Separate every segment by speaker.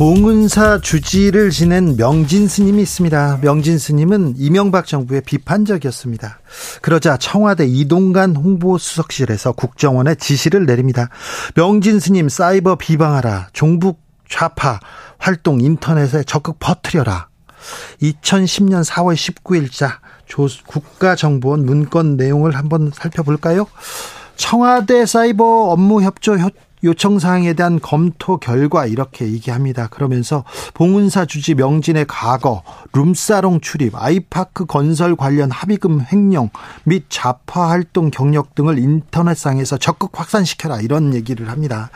Speaker 1: 봉은사 주지를 지낸 명진 스님이 있습니다. 명진 스님은 이명박 정부의 비판적이었습니다. 그러자 청와대 이동간 홍보수석실에서 국정원에 지시를 내립니다. 명진 스님 사이버 비방하라. 종북 좌파 활동 인터넷에 적극 퍼뜨려라. 2010년 4월 19일자 국가정보원 문건 내용을 한번 살펴볼까요? 청와대 사이버 업무 협조 요청 사항에 대한 검토 결과 이렇게 얘기합니다. 그러면서 봉은사 주지 명진의 과거, 룸사롱 출입, 아이파크 건설 관련 합의금 횡령 및 좌파 활동 경력 등을 인터넷상에서 적극 확산시켜라 이런 얘기를 합니다.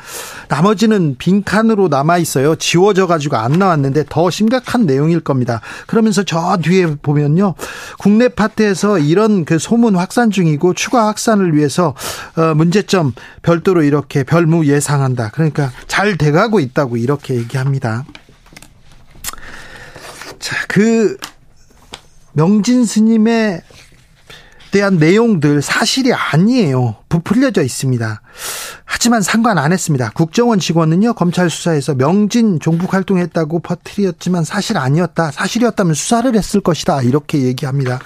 Speaker 1: 나머지는 빈칸으로 남아 있어요. 지워져 가지고 안 나왔는데 더 심각한 내용일 겁니다. 그러면서 저 뒤에 보면요. 국내 파트에서 이런 그 소문 확산 중이고 추가 확산을 위해서 어, 문제점 별도로 이렇게 별무 예 상한다. 그러니까 잘 돼가고 있다고 이렇게 얘기합니다. 자, 그 명진 스님의 대한 내용들 사실이 아니에요. 부풀려져 있습니다. 하지만 상관 안 했습니다. 국정원 직원은요, 검찰 수사에서 명진 종북 활동했다고 퍼뜨렸지만 사실 아니었다. 사실이었다면 수사를 했을 것이다. 이렇게 얘기합니다.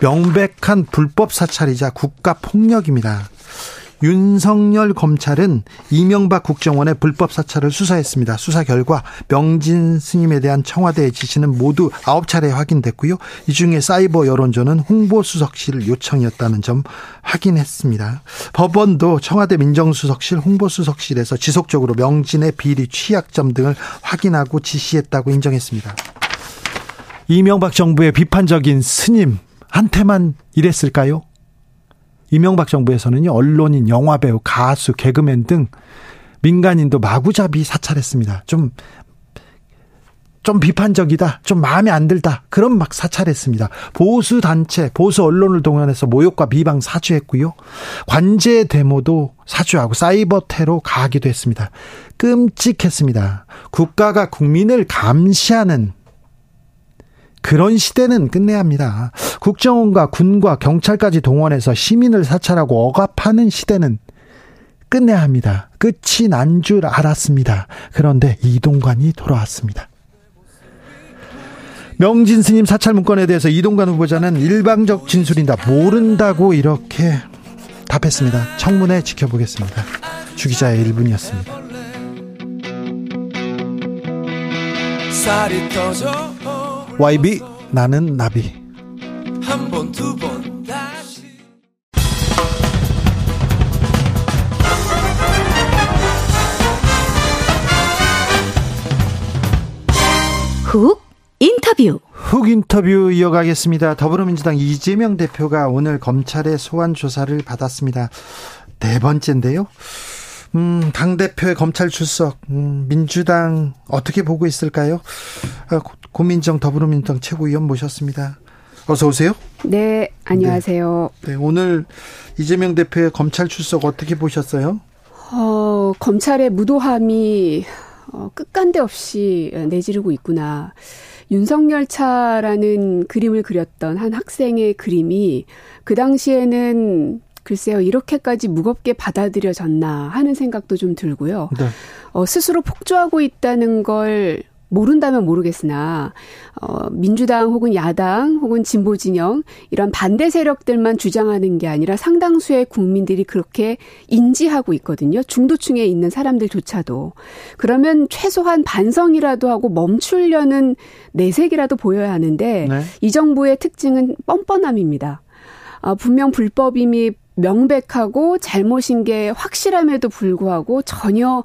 Speaker 1: 명백한 불법 사찰이자 국가 폭력입니다. 윤석열 검찰은 이명박 국정원의 불법 사찰을 수사했습니다. 수사 결과 명진 스님에 대한 청와대의 지시는 모두 9차례 확인됐고요. 이 중에 사이버 여론조는 홍보수석실 요청이었다는 점 확인했습니다. 법원도 청와대 민정수석실 홍보수석실에서 지속적으로 명진의 비리 취약점 등을 확인하고 지시했다고 인정했습니다. 이명박 정부의 비판적인 스님 한테만 이랬을까요? 이명박 정부에서는요, 언론인, 영화배우, 가수, 개그맨 등 민간인도 마구잡이 사찰했습니다. 좀, 좀 비판적이다, 좀 마음에 안 들다, 그런 막 사찰했습니다. 보수 단체, 보수 언론을 동원해서 모욕과 비방 사주했고요. 관제 데모도 사주하고 사이버 테러 가하기도 했습니다. 끔찍했습니다. 국가가 국민을 감시하는 그런 시대는 끝내야 합니다. 국정원과 군과 경찰까지 동원해서 시민을 사찰하고 억압하는 시대는 끝내야 합니다. 끝이 난 줄 알았습니다. 그런데 이동관이 돌아왔습니다. 명진 스님 사찰 문건에 대해서 이동관 후보자는 일방적 진술이다. 모른다고 이렇게 답했습니다. 청문회 지켜보겠습니다. 주기자의 1분이었습니다. YB 나는 나비 한번두번 다시
Speaker 2: 훅 인터뷰
Speaker 1: 훅 인터뷰 이어가겠습니다. 더불어민주당 이재명 대표가 오늘 검찰의 소환 조사를 받았습니다. 네 번째인데요. 음, 당대표의 검찰 출석, 음, 민주당 어떻게 보고 있을까요? 아, 고민정 더불어민주당 최고위원 모셨습니다. 어서 오세요.
Speaker 3: 네, 안녕하세요.
Speaker 1: 네, 네, 오늘 이재명 대표의 검찰 출석 어떻게 보셨어요?
Speaker 3: 어, 검찰의 무도함이 어, 끝간데 없이 내지르고 있구나. 윤석열 차라는 그림을 그렸던 한 학생의 그림이 그 당시에는 글쎄요, 이렇게까지 무겁게 받아들여졌나 하는 생각도 좀 들고요. 네. 어, 스스로 폭주하고 있다는 걸 모른다면 모르겠으나 어 민주당 혹은 야당 혹은 진보 진영 이런 반대 세력들만 주장하는 게 아니라 상당수의 국민들이 그렇게 인지하고 있거든요. 중도층에 있는 사람들조차도. 그러면 최소한 반성이라도 하고 멈추려는 내색이라도 보여야 하는데 네. 이 정부의 특징은 뻔뻔함입니다. 어, 분명 불법임이 명백하고 잘못인 게 확실함에도 불구하고 전혀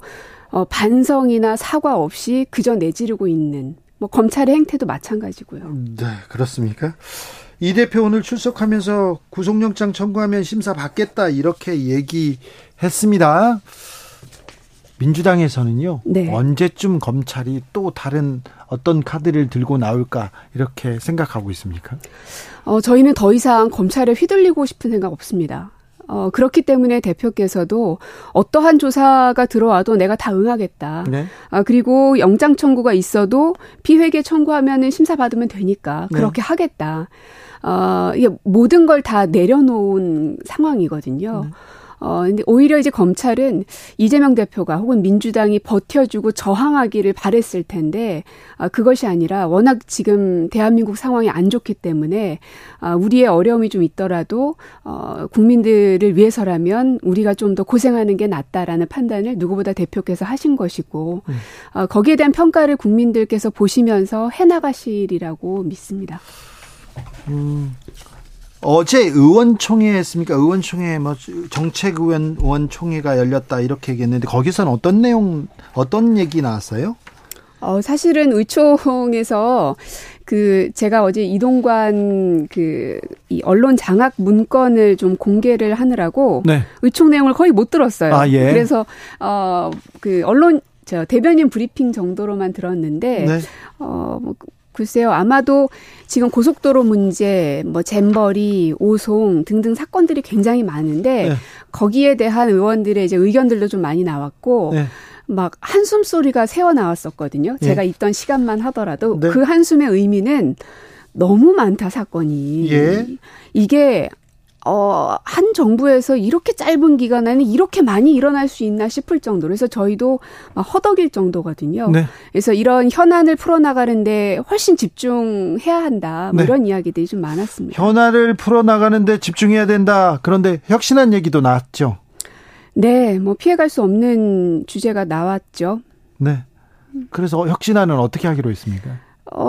Speaker 3: 어, 반성이나 사과 없이 그저 내지르고 있는 뭐 검찰의 행태도 마찬가지고요.
Speaker 1: 네, 그렇습니까? 이 대표 오늘 출석하면서 구속영장 청구하면 심사 받겠다 이렇게 얘기했습니다. 민주당에서는요. 네. 언제쯤 검찰이 또 다른 어떤 카드를 들고 나올까 이렇게 생각하고 있습니까?
Speaker 3: 어, 저희는 더 이상 검찰에 휘둘리고 싶은 생각 없습니다. 어, 그렇기 때문에 대표께서도 어떠한 조사가 들어와도 내가 다 응하겠다. 네. 아, 그리고 영장 청구가 있어도 피회계 청구하면은 심사 받으면 되니까 네. 그렇게 네. 하겠다. 어, 이게 모든 걸 다 내려놓은 상황이거든요. 네. 어, 근데 오히려 이제 검찰은 이재명 대표가 혹은 민주당이 버텨주고 저항하기를 바랬을 텐데, 아, 그것이 아니라 워낙 지금 대한민국 상황이 안 좋기 때문에, 아, 우리의 어려움이 좀 있더라도, 어, 국민들을 위해서라면 우리가 좀 더 고생하는 게 낫다라는 판단을 누구보다 대표께서 하신 것이고, 음. 어, 거기에 대한 평가를 국민들께서 보시면서 해나가시리라고 믿습니다.
Speaker 1: 음, 어제 의원총회 했습니까? 의원총회 뭐 정책의원 의원총회가 열렸다 이렇게 얘기했는데 거기서는 어떤 내용 어떤 얘기 나왔어요?
Speaker 3: 어 사실은 의총에서 그 제가 어제 이동관 그 이 언론 장악 문건을 좀 공개를 하느라고 네. 의총 내용을 거의 못 들었어요. 아, 예. 그래서 어 그 언론 저 대변인 브리핑 정도로만 들었는데 네. 어뭐 글쎄요, 아마도 지금 고속도로 문제, 뭐 잼버리, 오송 등등 사건들이 굉장히 많은데 네. 거기에 대한 의원들의 이제 의견들도 좀 많이 나왔고 네. 막 한숨 소리가 새어 나왔었거든요. 네. 제가 있던 시간만 하더라도 네. 그 한숨의 의미는 너무 많다 사건이. 예. 이게 어, 한 정부에서 이렇게 짧은 기간 안에 이렇게 많이 일어날 수 있나 싶을 정도로 그래서 저희도 막 허덕일 정도거든요. 네. 그래서 이런 현안을 풀어나가는데 훨씬 집중해야 한다. 뭐 네. 이런 이야기들이 좀 많았습니다.
Speaker 1: 현안을 풀어나가는데 집중해야 된다. 그런데 혁신한 얘기도 나왔죠.
Speaker 3: 네, 뭐 피해갈 수 없는 주제가 나왔죠.
Speaker 1: 네. 그래서 혁신안은 어떻게 하기로 했습니까?
Speaker 3: 어,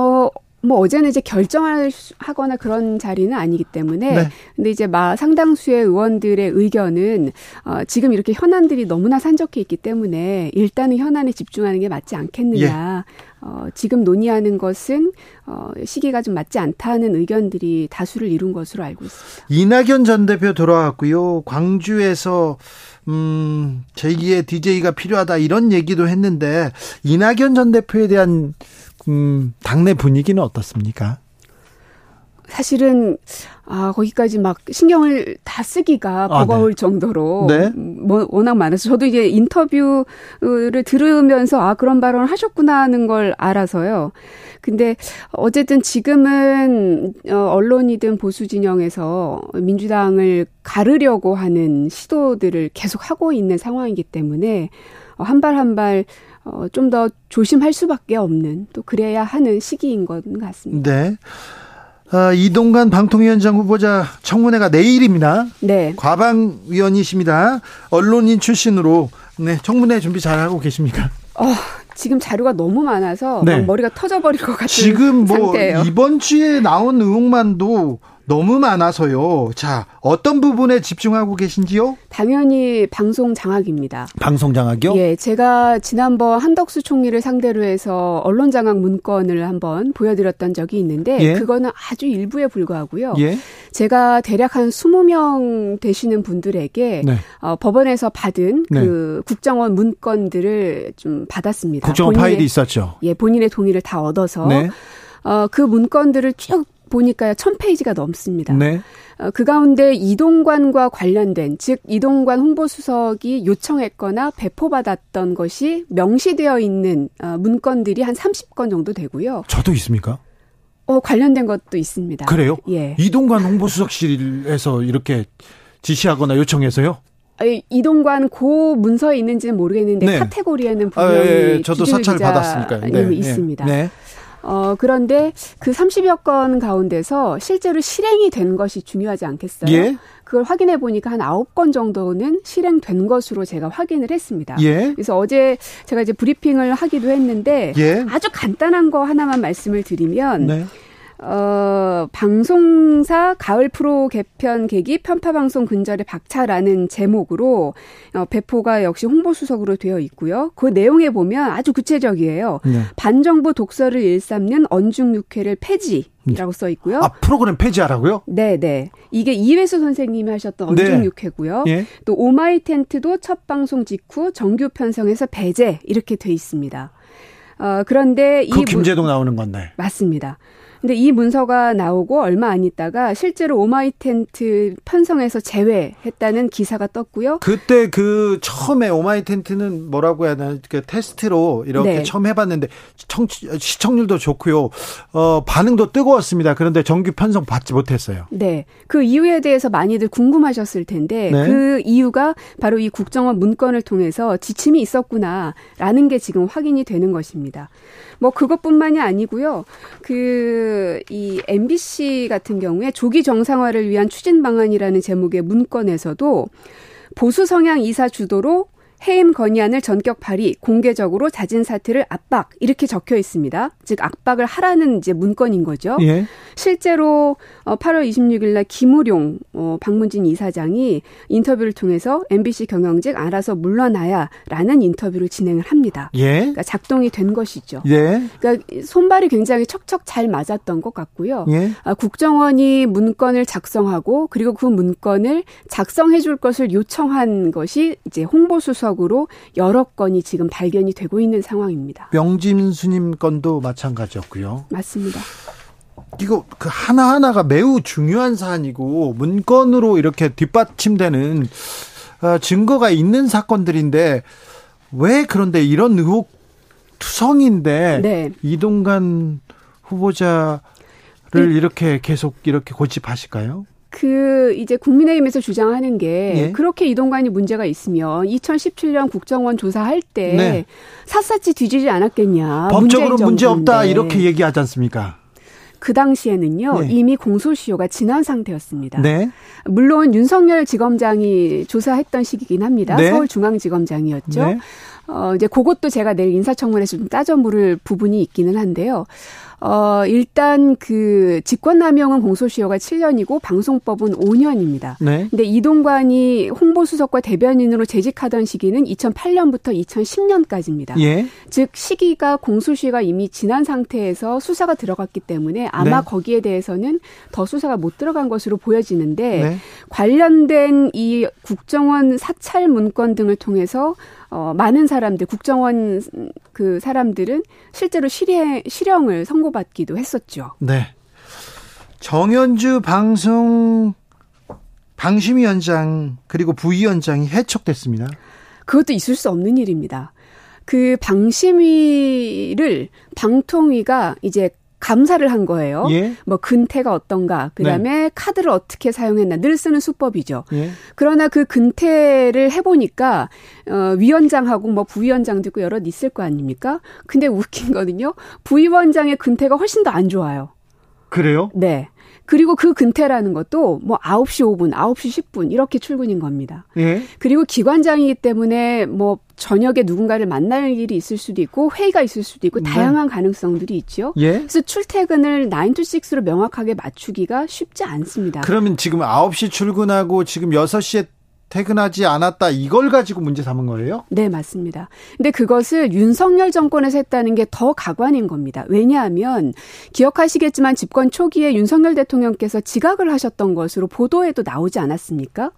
Speaker 3: 뭐 어제는 이제 결정을 하거나 그런 자리는 아니기 때문에 네. 근데 이제 마 상당수의 의원들의 의견은 어 지금 이렇게 현안들이 너무나 산적해 있기 때문에 일단은 현안에 집중하는 게 맞지 않겠느냐. 예. 어 지금 논의하는 것은 어 시기가 좀 맞지 않다는 의견들이 다수를 이룬 것으로 알고 있습니다.
Speaker 1: 이낙연 전 대표 돌아왔고요. 광주에서 음, 제2의 DJ가 필요하다 이런 얘기도 했는데 이낙연 전 대표에 대한 음, 당내 분위기는 어떻습니까?
Speaker 3: 사실은 아 거기까지 막 신경을 다 쓰기가 아, 버거울 네. 정도로 네. 뭐 워낙 많아서 저도 이제 인터뷰를 들으면서 아 그런 발언을 하셨구나 하는 걸 알아서요. 근데 어쨌든 지금은 어 언론이든 보수 진영에서 민주당을 가르려고 하는 시도들을 계속 하고 있는 상황이기 때문에 한 발 한발 어, 좀 더 조심할 수밖에 없는 또 그래야 하는 시기인 것 같습니다.
Speaker 1: 네. 아, 이동관 방통위원장 후보자 청문회가 내일입니다. 네. 과방위원이십니다. 언론인 출신으로 네, 청문회 준비 잘 하고 계십니까?
Speaker 3: 어, 지금 자료가 너무 많아서 네. 머리가 터져버릴 것 같은
Speaker 1: 지금
Speaker 3: 뭐 상태예요.
Speaker 1: 이번 주에 나온 의혹만도 너무 많아서요. 자, 어떤 부분에 집중하고 계신지요?
Speaker 3: 당연히 방송 장악입니다.
Speaker 1: 방송 장악이요?
Speaker 3: 예, 제가 지난번 한덕수 총리를 상대로 해서 언론 장악 문건을 한번 보여드렸던 적이 있는데 예? 그거는 아주 일부에 불과하고요. 예? 제가 대략 한 20명 되시는 분들에게 네. 어, 법원에서 받은 네. 그 국정원 문건들을 좀 받았습니다.
Speaker 1: 국정원 본인의, 파일이 있었죠.
Speaker 3: 예, 본인의 동의를 다 얻어서 네. 어, 그 문건들을 쭉 보니까요, 1000페이지가 넘습니다. 네. 어, 그 가운데 이동관과 관련된, 즉, 이동관 홍보수석이 요청했거나 배포받았던 것이 명시되어 있는 어, 문건들이 한 30건 정도 되고요.
Speaker 1: 저도 있습니까?
Speaker 3: 어, 관련된 것도 있습니다.
Speaker 1: 그래요? 예. 이동관 홍보수석실에서 이렇게 지시하거나 요청해서요?
Speaker 3: 이동관 고 문서에 있는지는 모르겠는데 네. 카테고리에는 분명히 아, 예, 예.
Speaker 1: 저도 사찰 받았으니까 네,
Speaker 3: 네. 있습니다. 네. 어, 그런데 그 30여 건 가운데서 실제로 실행이 된 것이 중요하지 않겠어요? 예? 그걸 확인해 보니까 한 9건 정도는 실행된 것으로 제가 확인을 했습니다. 예? 그래서 어제 제가 이제 브리핑을 하기도 했는데 예? 아주 간단한 거 하나만 말씀을 드리면 네. 어, 방송사 가을 프로 개편 계기 편파 방송 근절의 박차라는 제목으로 어, 배포가 역시 홍보수석으로 되어 있고요. 그 내용에 보면 아주 구체적이에요. 네. 반정부 독서를 일삼는 언중육회를 폐지. 라고 써 있고요.
Speaker 1: 아, 프로그램 폐지하라고요?
Speaker 3: 네, 네. 이게 이외수 선생님이 하셨던 네. 언중유쾌고요. 예. 또 오마이 텐트도 첫 방송 직후 정규 편성에서 배제 이렇게 돼 있습니다. 어, 그런데
Speaker 1: 그이 김제동 나오는 건데.
Speaker 3: 맞습니다. 근데 이 문서가 나오고 얼마 안 있다가 실제로 오마이 텐트 편성에서 제외했다는 기사가 떴고요.
Speaker 1: 그때 그 처음에 오마이 텐트는 뭐라고 해야 되나 그 테스트로 이렇게 네. 처음 해봤는데 청, 시청률도 좋고요. 어, 반응도 뜨거웠습니다. 그런데 정규 편성 받지 못했어요.
Speaker 3: 네. 그 이유에 대해서 많이들 궁금하셨을 텐데 네. 그 이유가 바로 이 국정원 문건을 통해서 지침이 있었구나라는 게 지금 확인이 되는 것입니다. 뭐 그것뿐만이 아니고요. 그 이 MBC 같은 경우에 조기 정상화를 위한 추진 방안이라는 제목의 문건에서도 보수 성향 이사 주도로 해임 건의안을 전격 발의, 공개적으로 자진 사퇴를 압박 이렇게 적혀 있습니다. 즉 압박을 하라는 이제 문건인 거죠. 예. 실제로 8월 어, 26일 날 김우룡 어, 방문진 이사장이 인터뷰를 통해서 MBC 경영직 알아서 물러나야라는 인터뷰를 진행을 합니다. 예. 그러니까 작동이 된 것이죠. 예. 그러니까 손발이 굉장히 척척 잘 맞았던 것 같고요. 예. 아, 국정원이 문건을 작성하고 그리고 그 문건을 작성해 줄 것을 요청한 것이 이제 홍보 수석 지역으로 여러 건이 지금 발견이 되고 있는 상황입니다.
Speaker 1: 명진수님 건도 마찬가지였고요.
Speaker 3: 맞습니다.
Speaker 1: 이거 그 하나하나가 매우 중요한 사안이고 문건으로 이렇게 뒷받침되는 어, 증거가 있는 사건들인데 왜 그런데 이런 의혹 투성인데 네. 이동관 후보자를 네. 이렇게 계속 이렇게 고집하실까요?
Speaker 3: 그 이제 국민의힘에서 주장하는 게 예? 그렇게 이동관이 문제가 있으면 2017년 국정원 조사할 때 네. 샅샅이 뒤지지 않았겠냐.
Speaker 1: 법적으로 문제 없다 이렇게 얘기하지 않습니까?
Speaker 3: 그 당시에는요 네. 이미 공소시효가 지난 상태였습니다. 네. 물론 윤석열 지검장이 조사했던 시기긴 합니다. 네. 서울중앙지검장이었죠. 네. 어, 이제 그것도 제가 내일 인사청문회에서 좀 따져 물을 부분이 있기는 한데요. 어, 일단 그 직권남용은 공소시효가 7년이고 방송법은 5년입니다. 네. 근데 이동관이 홍보수석과 대변인으로 재직하던 시기는 2008년부터 2010년까지입니다. 예. 즉 시기가 공소시효가 이미 지난 상태에서 수사가 들어갔기 때문에 아마 네. 거기에 대해서는 더 수사가 못 들어간 것으로 보여지는데 네. 관련된 이 국정원 사찰 문건 등을 통해서 어, 많은 사람들, 국정원 그 사람들은 실제로 실행, 실형을 선고받기도 했었죠.
Speaker 1: 네. 정현주 방송 방심위원장 그리고 부위원장이 해촉됐습니다.
Speaker 3: 그것도 있을 수 없는 일입니다. 그 방심위를 방통위가 이제 감사를 한 거예요. 예? 뭐 근태가 어떤가, 그 다음에 네. 카드를 어떻게 사용했나 늘 쓰는 수법이죠. 예? 그러나 그 근태를 해보니까 어, 위원장하고 뭐 부위원장도 있고 여러 있을 거 아닙니까? 근데 웃긴 거는요, 부위원장의 근태가 훨씬 더 안 좋아요.
Speaker 1: 그래요?
Speaker 3: 네. 그리고 그 근태라는 것도 뭐 9시 5분, 9시 10분 이렇게 출근인 겁니다. 예? 그리고 기관장이기 때문에 뭐 저녁에 누군가를 만날 일이 있을 수도 있고 회의가 있을 수도 있고 네. 다양한 가능성들이 있죠. 예? 그래서 출퇴근을 9 to 6로 명확하게 맞추기가 쉽지 않습니다.
Speaker 1: 그러면 지금 9시 출근하고 지금 6시에 퇴근하지 않았다 이걸 가지고 문제 삼은 거예요?
Speaker 3: 네, 맞습니다. 근데 그것을 윤석열 정권에서 했다는 게 더 가관인 겁니다. 왜냐하면 기억하시겠지만 집권 초기에 윤석열 대통령께서 지각을 하셨던 것으로 보도에도 나오지 않았습니까?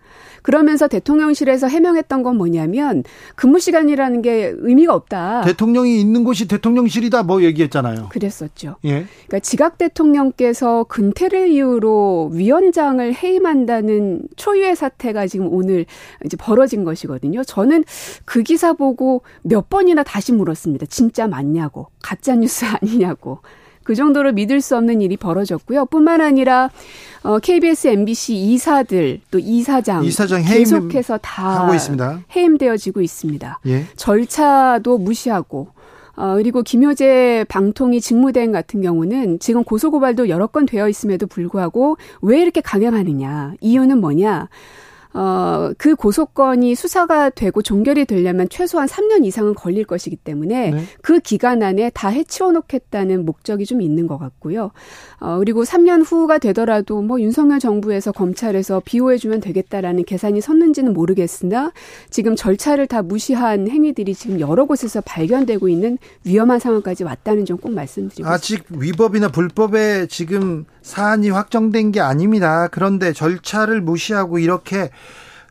Speaker 3: 그러면서 대통령실에서 해명했던 건 뭐냐면 근무 시간이라는 게 의미가 없다.
Speaker 1: 대통령이 있는 곳이 대통령실이다 뭐 얘기했잖아요.
Speaker 3: 그랬었죠. 예. 그러니까 지각 대통령께서 근태를 이유로 위원장을 해임한다는 초유의 사태가 지금 오늘 이제 벌어진 것이거든요. 저는 그 기사 보고 몇 번이나 다시 물었습니다. 진짜 맞냐고. 가짜 뉴스 아니냐고. 그 정도로 믿을 수 없는 일이 벌어졌고요. 뿐만 아니라 어, KBS, MBC 이사들 또 이사장,
Speaker 1: 이사장
Speaker 3: 계속해서 다
Speaker 1: 하고 있습니다.
Speaker 3: 해임되어지고 있습니다. 예. 절차도 무시하고 어, 그리고 김효재 방통위 직무대행 같은 경우는 지금 고소고발도 여러 건 되어 있음에도 불구하고 왜 이렇게 강행하느냐. 이유는 뭐냐. 어, 그 고소건이 수사가 되고 종결이 되려면 최소한 3년 이상은 걸릴 것이기 때문에 네. 그 기간 안에 다 해치워 놓겠다는 목적이 좀 있는 것 같고요. 어, 그리고 3년 후가 되더라도 뭐 윤석열 정부에서 검찰에서 비호해주면 되겠다라는 계산이 섰는지는 모르겠으나 지금 절차를 다 무시한 행위들이 지금 여러 곳에서 발견되고 있는 위험한 상황까지 왔다는 점 꼭 말씀드리고
Speaker 1: 아직 위법이나 불법에 지금 사안이 확정된 게 아닙니다. 그런데 절차를 무시하고 이렇게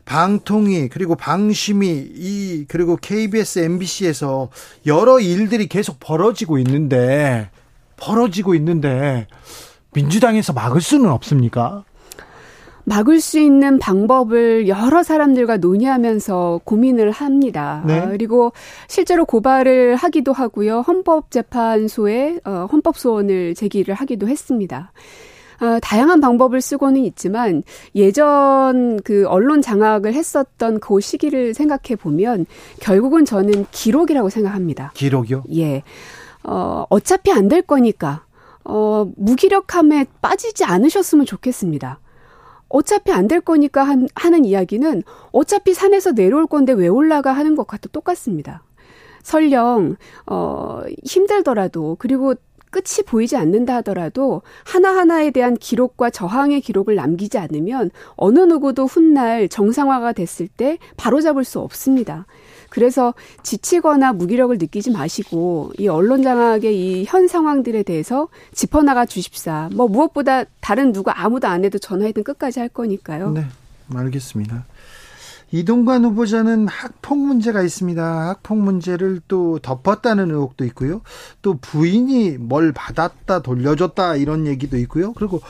Speaker 1: 방통위 그리고 방심위 이 그리고 KBS MBC에서 여러 일들이 계속 벌어지고 있는데 벌어지고 있는데 민주당에서 막을 수는 없습니까?
Speaker 3: 막을 수 있는 방법을 여러 사람들과 논의하면서 고민을 합니다. 네. 어, 그리고 실제로 고발을 하기도 하고요. 헌법재판소에 어, 헌법소원을 제기를 하기도 했습니다. 어, 다양한 방법을 쓰고는 있지만 예전 그 언론 장악을 했었던 그 시기를 생각해 보면 결국은 저는 기록이라고 생각합니다.
Speaker 1: 기록이요?
Speaker 3: 예. 어, 어차피 안 될 거니까 어, 무기력함에 빠지지 않으셨으면 좋겠습니다. 어차피 안 될 거니까 한, 하는 이야기는 어차피 산에서 내려올 건데 왜 올라가 하는 것과 똑같습니다. 설령 어 힘들더라도 그리고 끝이 보이지 않는다 하더라도 하나하나에 대한 기록과 저항의 기록을 남기지 않으면 어느 누구도 훗날 정상화가 됐을 때 바로잡을 수 없습니다. 그래서 지치거나 무기력을 느끼지 마시고 이 언론 장악의 이 현 상황들에 대해서 짚어나가 주십사. 뭐 무엇보다 다른 누가 아무도 안 해도 전화해든 끝까지 할 거니까요.
Speaker 1: 네, 알겠습니다. 이동관 후보자는 학폭 문제가 있습니다. 학폭 문제를 또 덮었다는 의혹도 있고요. 또 부인이 뭘 받았다 돌려줬다 이런 얘기도 있고요. 그리고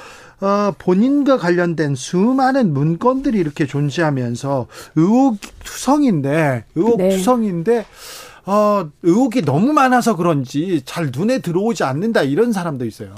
Speaker 1: 어, 본인과 관련된 수많은 문건들이 이렇게 존재하면서 의혹 투성인데 의혹 네. 투성인데 어, 의혹이 너무 많아서 그런지 잘 눈에 들어오지 않는다 이런 사람도 있어요.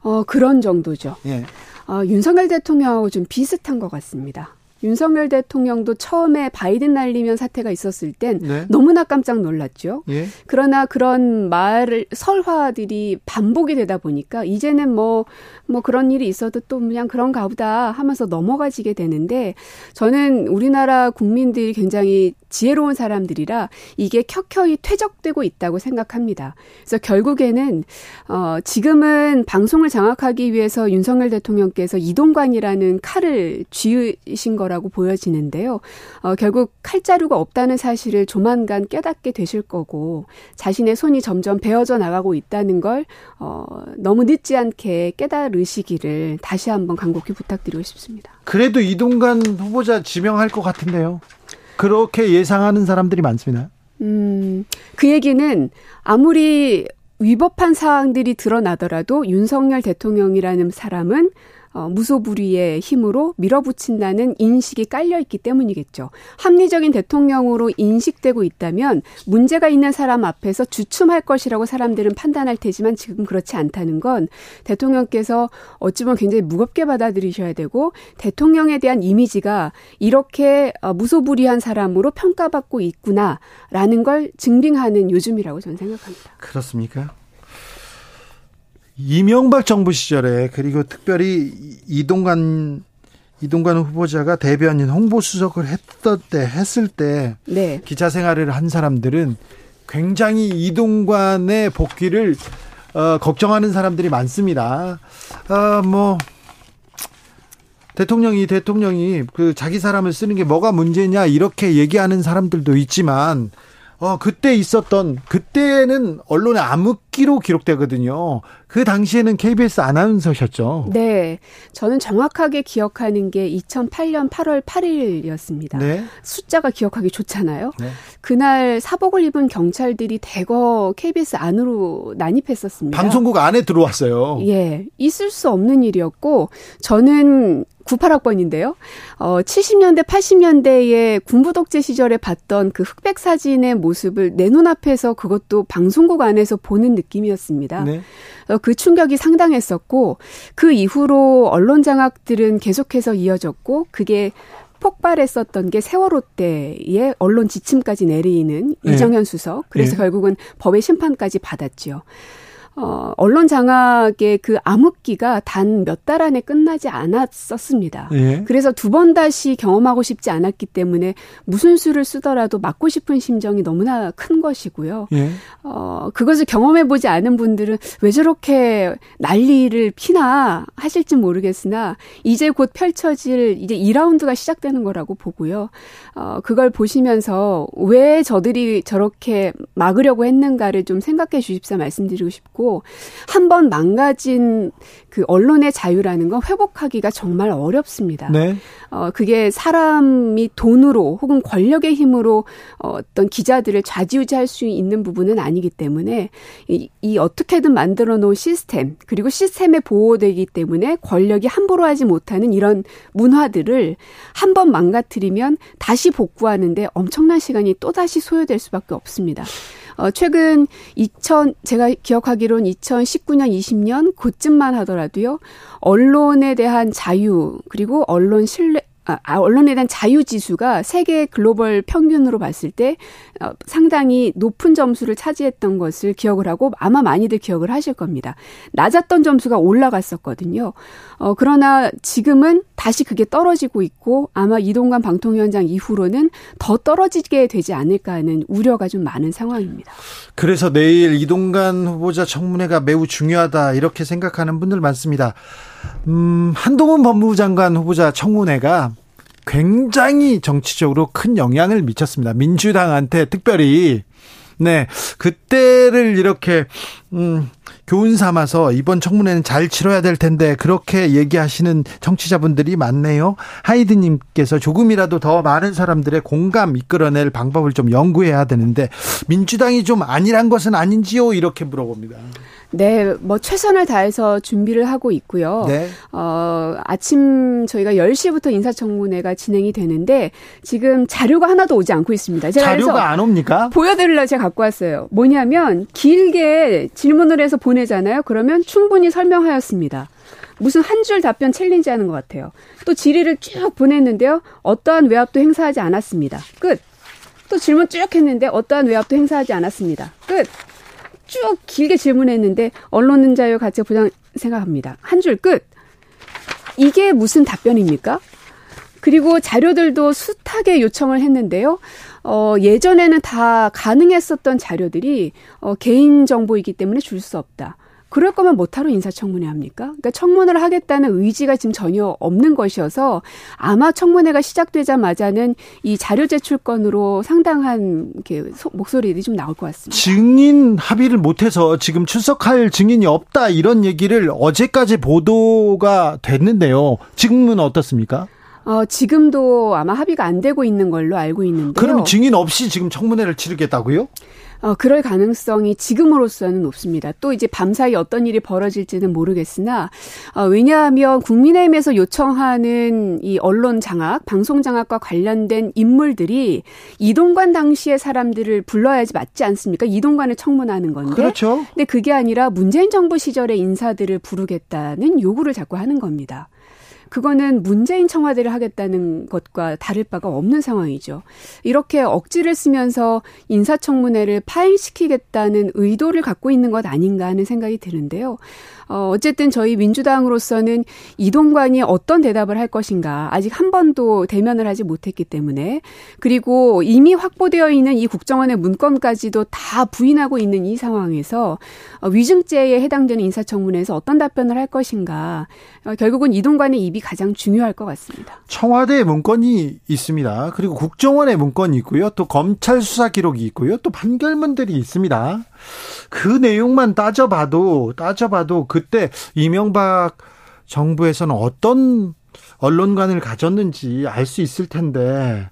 Speaker 3: 어, 그런 정도죠. 예. 어, 윤석열 대통령하고 좀 비슷한 것 같습니다. 윤석열 대통령도 처음에 바이든 날리면 사태가 있었을 땐 네. 너무나 깜짝 놀랐죠. 예. 그러나 그런 말을 설화들이 반복이 되다 보니까 이제는 뭐뭐 뭐 그런 일이 있어도 또 그냥 그런가 보다 하면서 넘어가지게 되는데 저는 우리나라 국민들이 굉장히 지혜로운 사람들이라 이게 켜켜이 퇴적되고 있다고 생각합니다. 그래서 결국에는 어 지금은 방송을 장악하기 위해서 윤석열 대통령께서 이동관이라는 칼을 쥐으신 거 라고 보여지는데요. 어 결국 칼자루가 없다는 사실을 조만간 깨닫게 되실 거고 자신의 손이 점점 베어져 나가고 있다는 걸 어 너무 늦지 않게 깨달으시기를 다시 한번 간곡히 부탁드리고 싶습니다.
Speaker 1: 그래도 이동관 후보자 지명할 것 같은데요. 그렇게 예상하는 사람들이 많습니다.
Speaker 3: 음, 그 얘기는 아무리 위법한 사항들이 드러나더라도 윤석열 대통령이라는 사람은 어, 무소불위의 힘으로 밀어붙인다는 인식이 깔려 있기 때문이겠죠. 합리적인 대통령으로 인식되고 있다면 문제가 있는 사람 앞에서 주춤할 것이라고 사람들은 판단할 테지만 지금 그렇지 않다는 건 대통령께서 어찌 보면 굉장히 무겁게 받아들이셔야 되고 대통령에 대한 이미지가 이렇게 어, 무소불위한 사람으로 평가받고 있구나라는 걸 증빙하는 요즘이라고 저는 생각합니다.
Speaker 1: 그렇습니까? 이명박 정부 시절에 그리고 특별히 이동관 이동관 후보자가 대변인 홍보수석을 했던 때 했을 때 네. 기자 생활을 한 사람들은 굉장히 이동관의 복귀를 어, 걱정하는 사람들이 많습니다. 어, 뭐 대통령이 대통령이 그 자기 사람을 쓰는 게 뭐가 문제냐 이렇게 얘기하는 사람들도 있지만 어, 그때 있었던, 그때는 언론의 암흑기로 기록되거든요. 그 당시에는 KBS 아나운서셨죠?
Speaker 3: 네. 저는 정확하게 기억하는 게 2008년 8월 8일이었습니다. 네. 숫자가 기억하기 좋잖아요. 네. 그날 사복을 입은 경찰들이 대거 KBS 안으로 난입했었습니다.
Speaker 1: 방송국 안에 들어왔어요.
Speaker 3: 예. 있을 수 없는 일이었고, 저는 98학번인데요. 어, 70년대, 80년대에 군부 독재 시절에 봤던 그 흑백 사진의 모습을 내 눈앞에서 그것도 방송국 안에서 보는 느낌이었습니다. 네. 어, 그 충격이 상당했었고 그 이후로 언론 장악들은 계속해서 이어졌고 그게 폭발했었던 게 세월호 때의 언론 지침까지 내리는 네. 이정현 수석. 그래서 네. 결국은 법의 심판까지 받았죠. 어, 언론 장악의 그 암흑기가 단 몇 달 안에 끝나지 않았었습니다. 예. 그래서 두 번 다시 경험하고 싶지 않았기 때문에 무슨 수를 쓰더라도 맞고 싶은 심정이 너무나 큰 것이고요. 예. 어, 그것을 경험해보지 않은 분들은 왜 저렇게 난리를 피나 하실지 모르겠으나 이제 곧 펼쳐질 이제 2라운드가 시작되는 거라고 보고요. 어, 그걸 보시면서 왜 저들이 저렇게 막으려고 했는가를 좀 생각해 주십사 말씀드리고 싶고 한 번 망가진 그 언론의 자유라는 건 회복하기가 정말 어렵습니다. 네. 어, 그게 사람이 돈으로 혹은 권력의 힘으로 어, 어떤 기자들을 좌지우지할 수 있는 부분은 아니기 때문에 이, 이 어떻게든 만들어 놓은 시스템 그리고 시스템에 보호되기 때문에 권력이 함부로 하지 못하는 이런 문화들을 한 번 망가뜨리면 다시 복구하는데 엄청난 시간이 또 다시 소요될 수밖에 없습니다. 어, 최근 2000 제가 기억하기로는 2019년 20년 그쯤만 하더라도요. 언론에 대한 자유 그리고 언론 신뢰 아, 아, 언론에 대한 자유 지수가 세계 글로벌 평균으로 봤을 때 어, 상당히 높은 점수를 차지했던 것을 기억을 하고 아마 많이들 기억을 하실 겁니다. 낮았던 점수가 올라갔었거든요. 어, 그러나 지금은 다시 그게 떨어지고 있고 아마 이동관 방통위원장 이후로는 더 떨어지게 되지 않을까 하는 우려가 좀 많은 상황입니다.
Speaker 1: 그래서 내일 이동관 후보자 청문회가 매우 중요하다 이렇게 생각하는 분들 많습니다. 음, 한동훈 법무부 장관 후보자 청문회가 굉장히 정치적으로 큰 영향을 미쳤습니다. 민주당한테 특별히 네, 그때를 이렇게 음, 교훈 삼아서 이번 청문회는 잘 치러야 될 텐데 그렇게 얘기하시는 정치자분들이 많네요. 하이드님께서 조금이라도 더 많은 사람들의 공감 이끌어낼 방법을 좀 연구해야 되는데 민주당이 좀 아니란 것은 아닌지요? 이렇게 물어봅니다.
Speaker 3: 네, 뭐 최선을 다해서 준비를 하고 있고요. 네. 어, 아침 저희가 10시부터 인사청문회가 진행이 되는데 지금 자료가 하나도 오지 않고 있습니다.
Speaker 1: 제가 자료가 안 옵니까?
Speaker 3: 보여드리려 제가 갖고 왔어요. 뭐냐면 길게 질문을 해서 보내잖아요. 그러면 충분히 설명하였습니다. 무슨 한 줄 답변 challenge 하는 것 같아요. 또 질의를 쭉 보냈는데요. 어떠한 외압도 행사하지 않았습니다. 끝. 또 질문 쭉 했는데 어떠한 외압도 행사하지 않았습니다. 끝. 쭉 길게 질문했는데 언론 자유 가치 보장 생각합니다. 한 줄 끝. 이게 무슨 답변입니까? 그리고 자료들도 숱하게 요청을 했는데요. 어, 예전에는 다 가능했었던 자료들이 어, 개인 정보이기 때문에 줄 수 없다. 그럴 거면 못하러 인사청문회 합니까? 그러니까 청문회를 하겠다는 의지가 지금 전혀 없는 것이어서 아마 청문회가 시작되자마자는 이 자료 제출건으로 상당한 이렇게 목소리들이 좀 나올 것 같습니다.
Speaker 1: 증인 합의를 못해서 지금 출석할 증인이 없다 이런 얘기를 어제까지 보도가 됐는데요. 지금은 어떻습니까?
Speaker 3: 어, 지금도 아마 합의가 안 되고 있는 걸로 알고 있는데요.
Speaker 1: 그럼 증인 없이 지금 청문회를 치르겠다고요?
Speaker 3: 어, 그럴 가능성이 지금으로서는 높습니다. 또 이제 밤사이 어떤 일이 벌어질지는 모르겠으나, 어, 왜냐하면 국민의힘에서 요청하는 이 언론 장악, 방송 장악과 관련된 인물들이 이동관 당시의 사람들을 불러야지 맞지 않습니까? 이동관을 청문하는 건데.
Speaker 1: 그렇죠.
Speaker 3: 근데 그게 아니라 문재인 정부 시절의 인사들을 부르겠다는 요구를 자꾸 하는 겁니다. 그거는 문재인 청와대를 하겠다는 것과 다를 바가 없는 상황이죠. 이렇게 억지를 쓰면서 인사청문회를 파행시키겠다는 의도를 갖고 있는 것 아닌가 하는 생각이 드는데요. 어, 어쨌든 저희 민주당으로서는 이동관이 어떤 대답을 할 것인가 아직 한 번도 대면을 하지 못했기 때문에 그리고 이미 확보되어 있는 이 국정원의 문건까지도 다 부인하고 있는 이 상황에서 어, 위증죄에 해당되는 인사청문회에서 어떤 답변을 할 것인가 어, 결국은 이동관의 입이 가장 중요할 것 같습니다.
Speaker 1: 청와대 문건이 있습니다. 그리고 국정원의 문건이 있고요. 또 검찰 수사 기록이 있고요. 또 판결문들이 있습니다. 그 내용만 따져봐도 따져봐도 그때 이명박 정부에서는 어떤 언론관을 가졌는지 알 수 있을 텐데.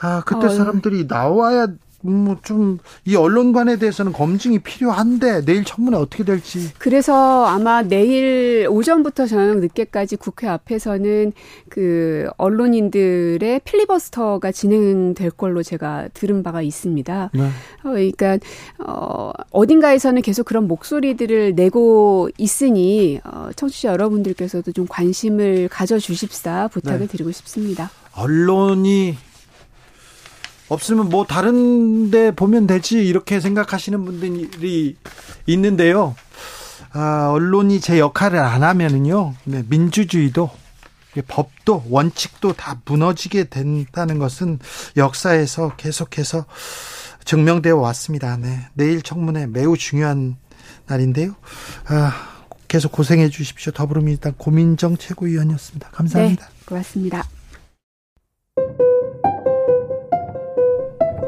Speaker 1: 아 그때 어, 사람들이 나와야 뭐좀 이 언론관에 대해서는 검증이 필요한데 내일 청문회 어떻게 될지.
Speaker 3: 그래서 아마 내일 오전부터 저녁 늦게까지 국회 앞에서는 그 언론인들의 필리버스터가 진행될 걸로 제가 들은 바가 있습니다. 네. 어, 그러니까 어 어딘가에서는 계속 그런 목소리들을 내고 있으니 어 청취자 여러분들께서도 좀 관심을 가져 주십사 부탁을 네. 드리고 싶습니다.
Speaker 1: 언론이 없으면 뭐 다른 데 보면 되지 이렇게 생각하시는 분들이 있는데요. 아, 언론이 제 역할을 안 하면은요. 네, 민주주의도 법도 원칙도 다 무너지게 된다는 것은 역사에서 계속해서 증명되어 왔습니다. 네. 내일 청문회 매우 중요한 날인데요. 아, 계속 고생해 주십시오. 더불어민주당 고민정 최고위원이었습니다. 감사합니다. 네,
Speaker 3: 고맙습니다.